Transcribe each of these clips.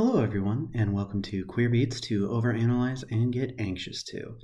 Hello, everyone, and welcome to Queer Beats to Overanalyze and Get Anxious to.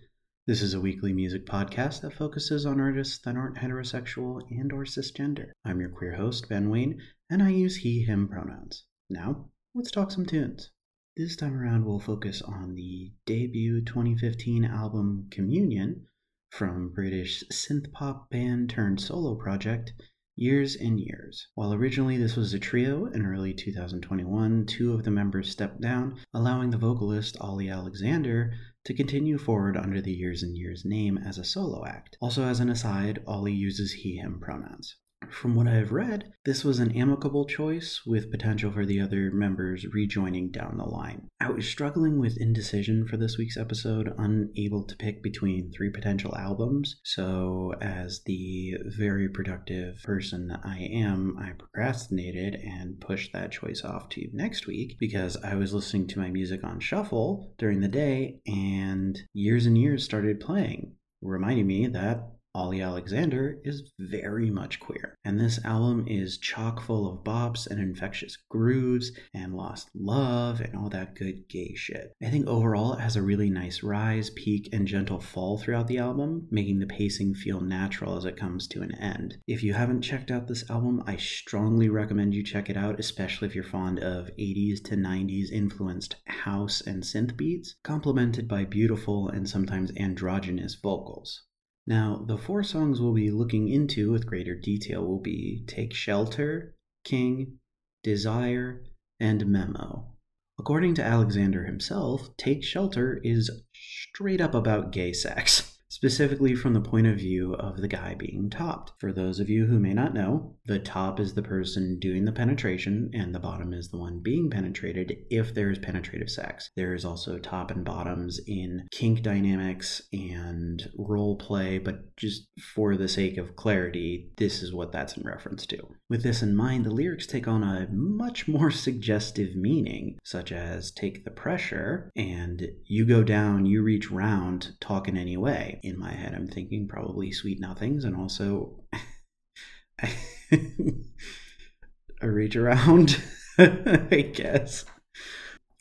This is a weekly music podcast that focuses on artists that aren't heterosexual and or cisgender. I'm your queer host, Ben Wayne, and I use he, him pronouns. Now, let's talk some tunes. This time around, we'll focus on the debut 2015 album Communion from British synth pop band turned solo project Years and Years. While originally this was a trio, in early 2021, two of the members stepped down, allowing the vocalist Ollie Alexander to continue forward under the Years and Years name as a solo act. Also, as an aside, Ollie uses he him pronouns. From what I have read, this was an amicable choice with potential for the other members rejoining down the line. I was struggling with indecision for this week's episode, unable to pick between three potential albums. So, as the very productive person I am, I procrastinated and pushed that choice off to next week because I was listening to my music on shuffle during the day and years and years started playing, reminding me that Ollie Alexander is very much queer, and this album is chock full of bops and infectious grooves and lost love and all that good gay shit. I think overall it has a really nice rise, peak, and gentle fall throughout the album, making the pacing feel natural as it comes to an end. If you haven't checked out this album, I strongly recommend you check it out, especially if you're fond of 80s to 90s influenced house and synth beats, complemented by beautiful and sometimes androgynous vocals. Now, the four songs we'll be looking into with greater detail will be Take Shelter, King, Desire, and Memo. According to Alexander himself, Take Shelter is straight up about gay sex. specifically from the point of view of the guy being topped. For those of you who may not know, the top is the person doing the penetration, and the bottom is the one being penetrated if there is penetrative sex. There is also top and bottoms in kink dynamics and role play, but just for the sake of clarity, this is what that's in reference to. With this in mind, the lyrics take on a much more suggestive meaning, such as take the pressure and you go down, you reach round, talk in any way in my head, I'm thinking probably sweet nothings and also I reach around, I guess.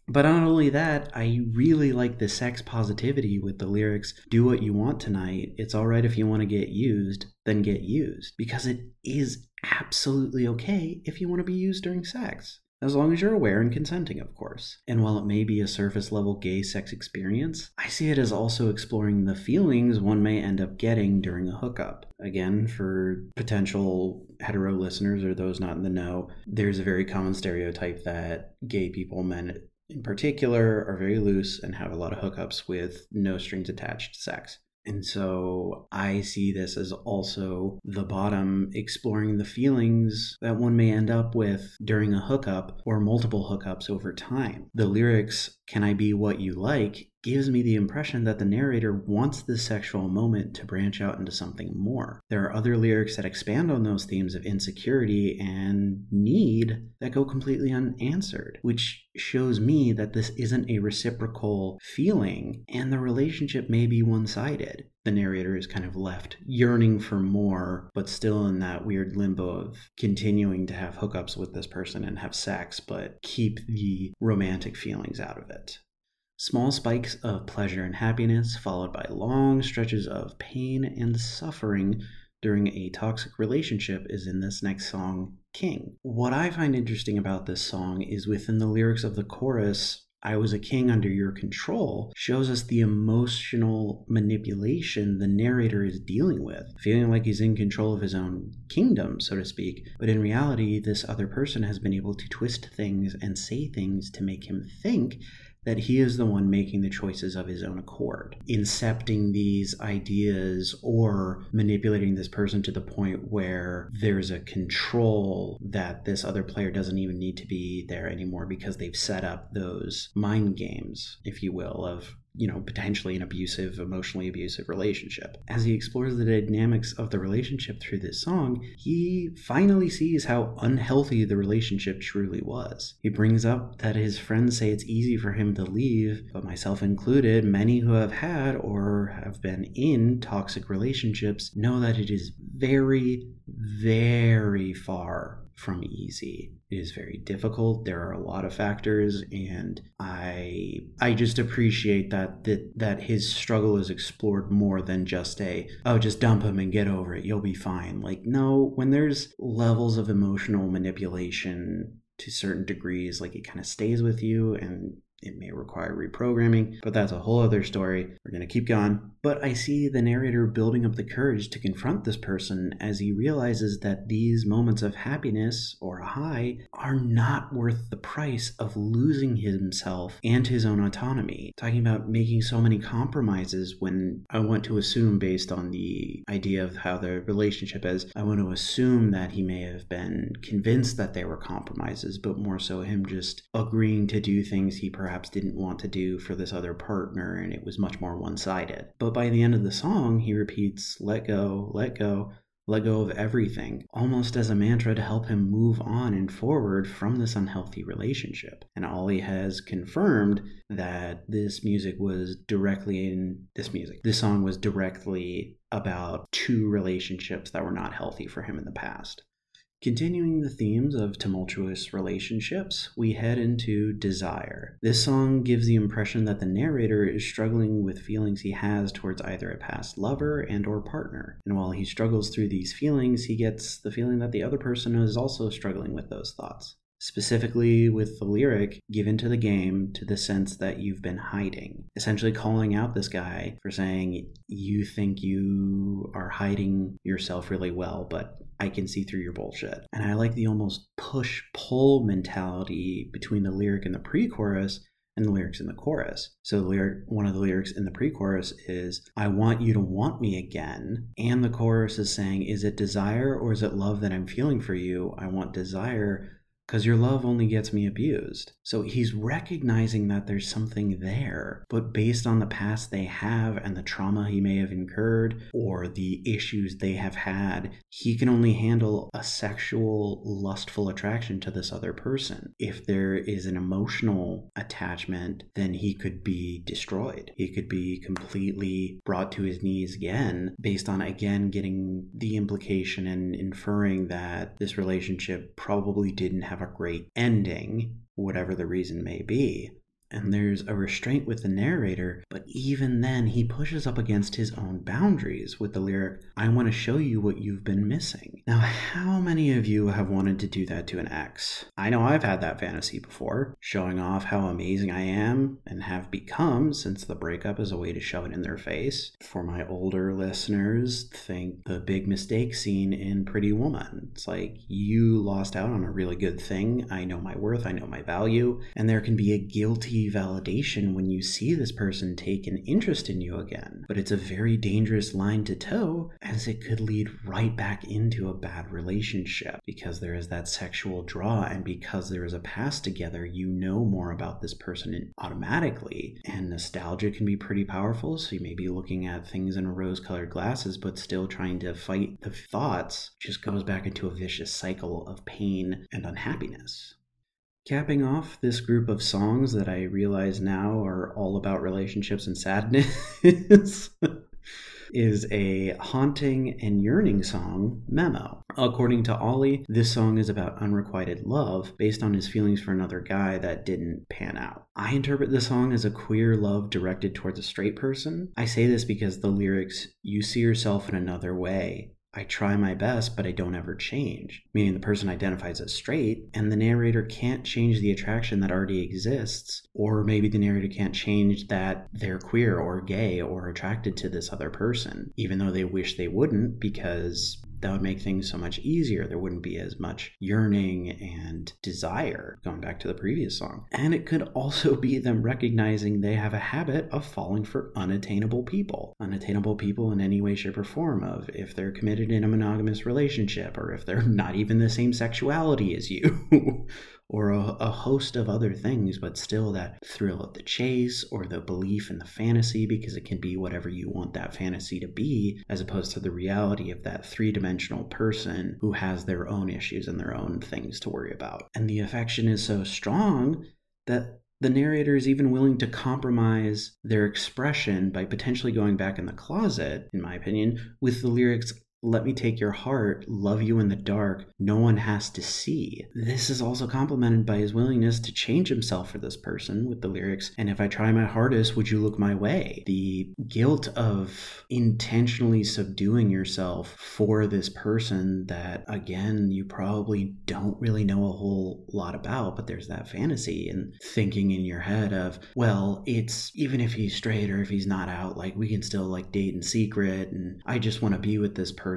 But not only that, I really like the sex positivity with the lyrics do what you want tonight. It's all right if you want to get used, then get used. Because it is absolutely okay if you want to be used during sex as long as you're aware and consenting, of course. And while it may be a surface level gay sex experience, I see it as also exploring the feelings one may end up getting during a hookup. Again, for potential hetero listeners or those not in the know, there's a very common stereotype that gay people, men in particular, are very loose and have a lot of hookups with no strings attached sex. And so I see this as also the bottom exploring the feelings that one may end up with during a hookup or multiple hookups over time. The lyrics, Can I Be What You Like, gives me the impression that the narrator wants this sexual moment to branch out into something more. There are other lyrics that expand on those themes of insecurity and need that go completely unanswered, which shows me that this isn't a reciprocal feeling and the relationship may be one sided. The narrator is kind of left yearning for more, but still in that weird limbo of continuing to have hookups with this person and have sex, but keep the romantic feelings out of it. Small spikes of pleasure and happiness, followed by long stretches of pain and suffering during a toxic relationship, is in this next song, King. What I find interesting about this song is within the lyrics of the chorus, I was a king under your control, shows us the emotional manipulation the narrator is dealing with, feeling like he's in control of his own kingdom, so to speak. But in reality, this other person has been able to twist things and say things to make him think that he is the one making the choices of his own accord, incepting these ideas or manipulating this person to the point where there's a control that this other player doesn't even need to be there anymore because they've set up those mind games, if you will, of you know, potentially an abusive, emotionally abusive relationship. As he explores the dynamics of the relationship through this song, he finally sees how unhealthy the relationship truly was. He brings up that his friends say it's easy for him to leave, but myself included, many who have had or have been in toxic relationships know that it is very, very far from easy. It is very difficult. There are a lot of factors, and I I just appreciate that that that his struggle is explored more than just a oh just dump him and get over it. You'll be fine. Like no, when there's levels of emotional manipulation to certain degrees, like it kind of stays with you and it may require reprogramming, but that's a whole other story. We're going to keep going. But I see the narrator building up the courage to confront this person as he realizes that these moments of happiness or a high are not worth the price of losing himself and his own autonomy. Talking about making so many compromises when I want to assume, based on the idea of how the relationship is, I want to assume that he may have been convinced that they were compromises, but more so him just agreeing to do things he perhaps perhaps didn't want to do for this other partner, and it was much more one sided. But by the end of the song, he repeats, let go, let go, let go of everything, almost as a mantra to help him move on and forward from this unhealthy relationship. And Ollie has confirmed that this music was directly in this music. This song was directly about two relationships that were not healthy for him in the past. Continuing the themes of tumultuous relationships, we head into Desire. This song gives the impression that the narrator is struggling with feelings he has towards either a past lover and or partner. And while he struggles through these feelings, he gets the feeling that the other person is also struggling with those thoughts specifically with the lyric given to the game to the sense that you've been hiding. Essentially calling out this guy for saying, You think you are hiding yourself really well, but I can see through your bullshit. And I like the almost push pull mentality between the lyric and the pre chorus and the lyrics in the chorus. So the lyric one of the lyrics in the pre-chorus is I want you to want me again. And the chorus is saying is it desire or is it love that I'm feeling for you? I want desire because your love only gets me abused. So he's recognizing that there's something there, but based on the past they have and the trauma he may have incurred or the issues they have had, he can only handle a sexual, lustful attraction to this other person. If there is an emotional attachment, then he could be destroyed. He could be completely brought to his knees again, based on again getting the implication and inferring that this relationship probably didn't have have a great ending, whatever the reason may be and there's a restraint with the narrator, but even then, he pushes up against his own boundaries with the lyric, I want to show you what you've been missing. Now, how many of you have wanted to do that to an ex? I know I've had that fantasy before, showing off how amazing I am and have become since the breakup is a way to shove it in their face. For my older listeners, think the big mistake scene in Pretty Woman. It's like, you lost out on a really good thing. I know my worth, I know my value, and there can be a guilty validation when you see this person take an interest in you again. But it's a very dangerous line to toe as it could lead right back into a bad relationship because there is that sexual draw and because there is a past together, you know more about this person automatically. And nostalgia can be pretty powerful, so you may be looking at things in rose colored glasses, but still trying to fight the thoughts, just goes back into a vicious cycle of pain and unhappiness. Capping off this group of songs that I realize now are all about relationships and sadness is a haunting and yearning song, Memo. According to Ollie, this song is about unrequited love based on his feelings for another guy that didn't pan out. I interpret the song as a queer love directed towards a straight person. I say this because the lyrics, you see yourself in another way, I try my best, but I don't ever change. Meaning the person identifies as straight, and the narrator can't change the attraction that already exists. Or maybe the narrator can't change that they're queer or gay or attracted to this other person, even though they wish they wouldn't because that would make things so much easier. There wouldn't be as much yearning and desire, going back to the previous song. And it could also be them recognizing they have a habit of falling for unattainable people. Unattainable people in any way, shape, or form of if they're committed in a monogamous relationship or if they're not even the same sexuality as you. or a, a, host of other things, but still that thrill of the chase or the belief in the fantasy because it can be whatever you want that fantasy to be, as opposed to the reality of that three dimensional person who has their own issues and their own things to worry about. And the affection is so strong that the narrator is even willing to compromise their expression by potentially going back in the closet, in my opinion, with the lyrics let me take your heart, love you in the dark, no one has to see. This is also complemented by his willingness to change himself for this person with the lyrics, and if I try my hardest, would you look my way? The guilt of intentionally subduing yourself for this person that, again, you probably don't really know a whole lot about, but there's that fantasy and thinking in your head of, well, it's even if he's straight or if he's not out, like we can still like date in secret, and I just want to be with this person,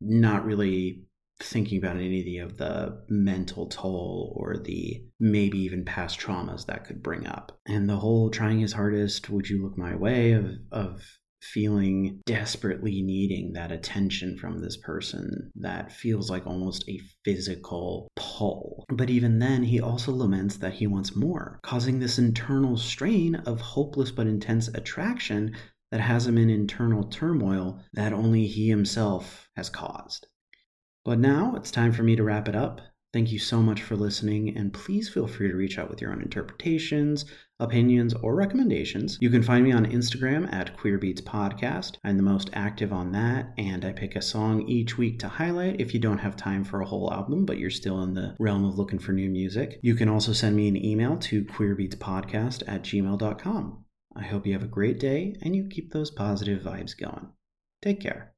not really thinking about any of the mental toll or the maybe even past traumas that could bring up. And the whole trying his hardest, would you look my way of of feeling desperately needing that attention from this person that feels like almost a physical pull. But even then, he also laments that he wants more, causing this internal strain of hopeless but intense attraction that has him in internal turmoil that only he himself has caused. But now it's time for me to wrap it up. Thank you so much for listening, and please feel free to reach out with your own interpretations, opinions, or recommendations. You can find me on Instagram at Queerbeats Podcast. I'm the most active on that, and I pick a song each week to highlight if you don't have time for a whole album, but you're still in the realm of looking for new music. You can also send me an email to queerbeatspodcast at gmail.com. I hope you have a great day and you keep those positive vibes going. Take care.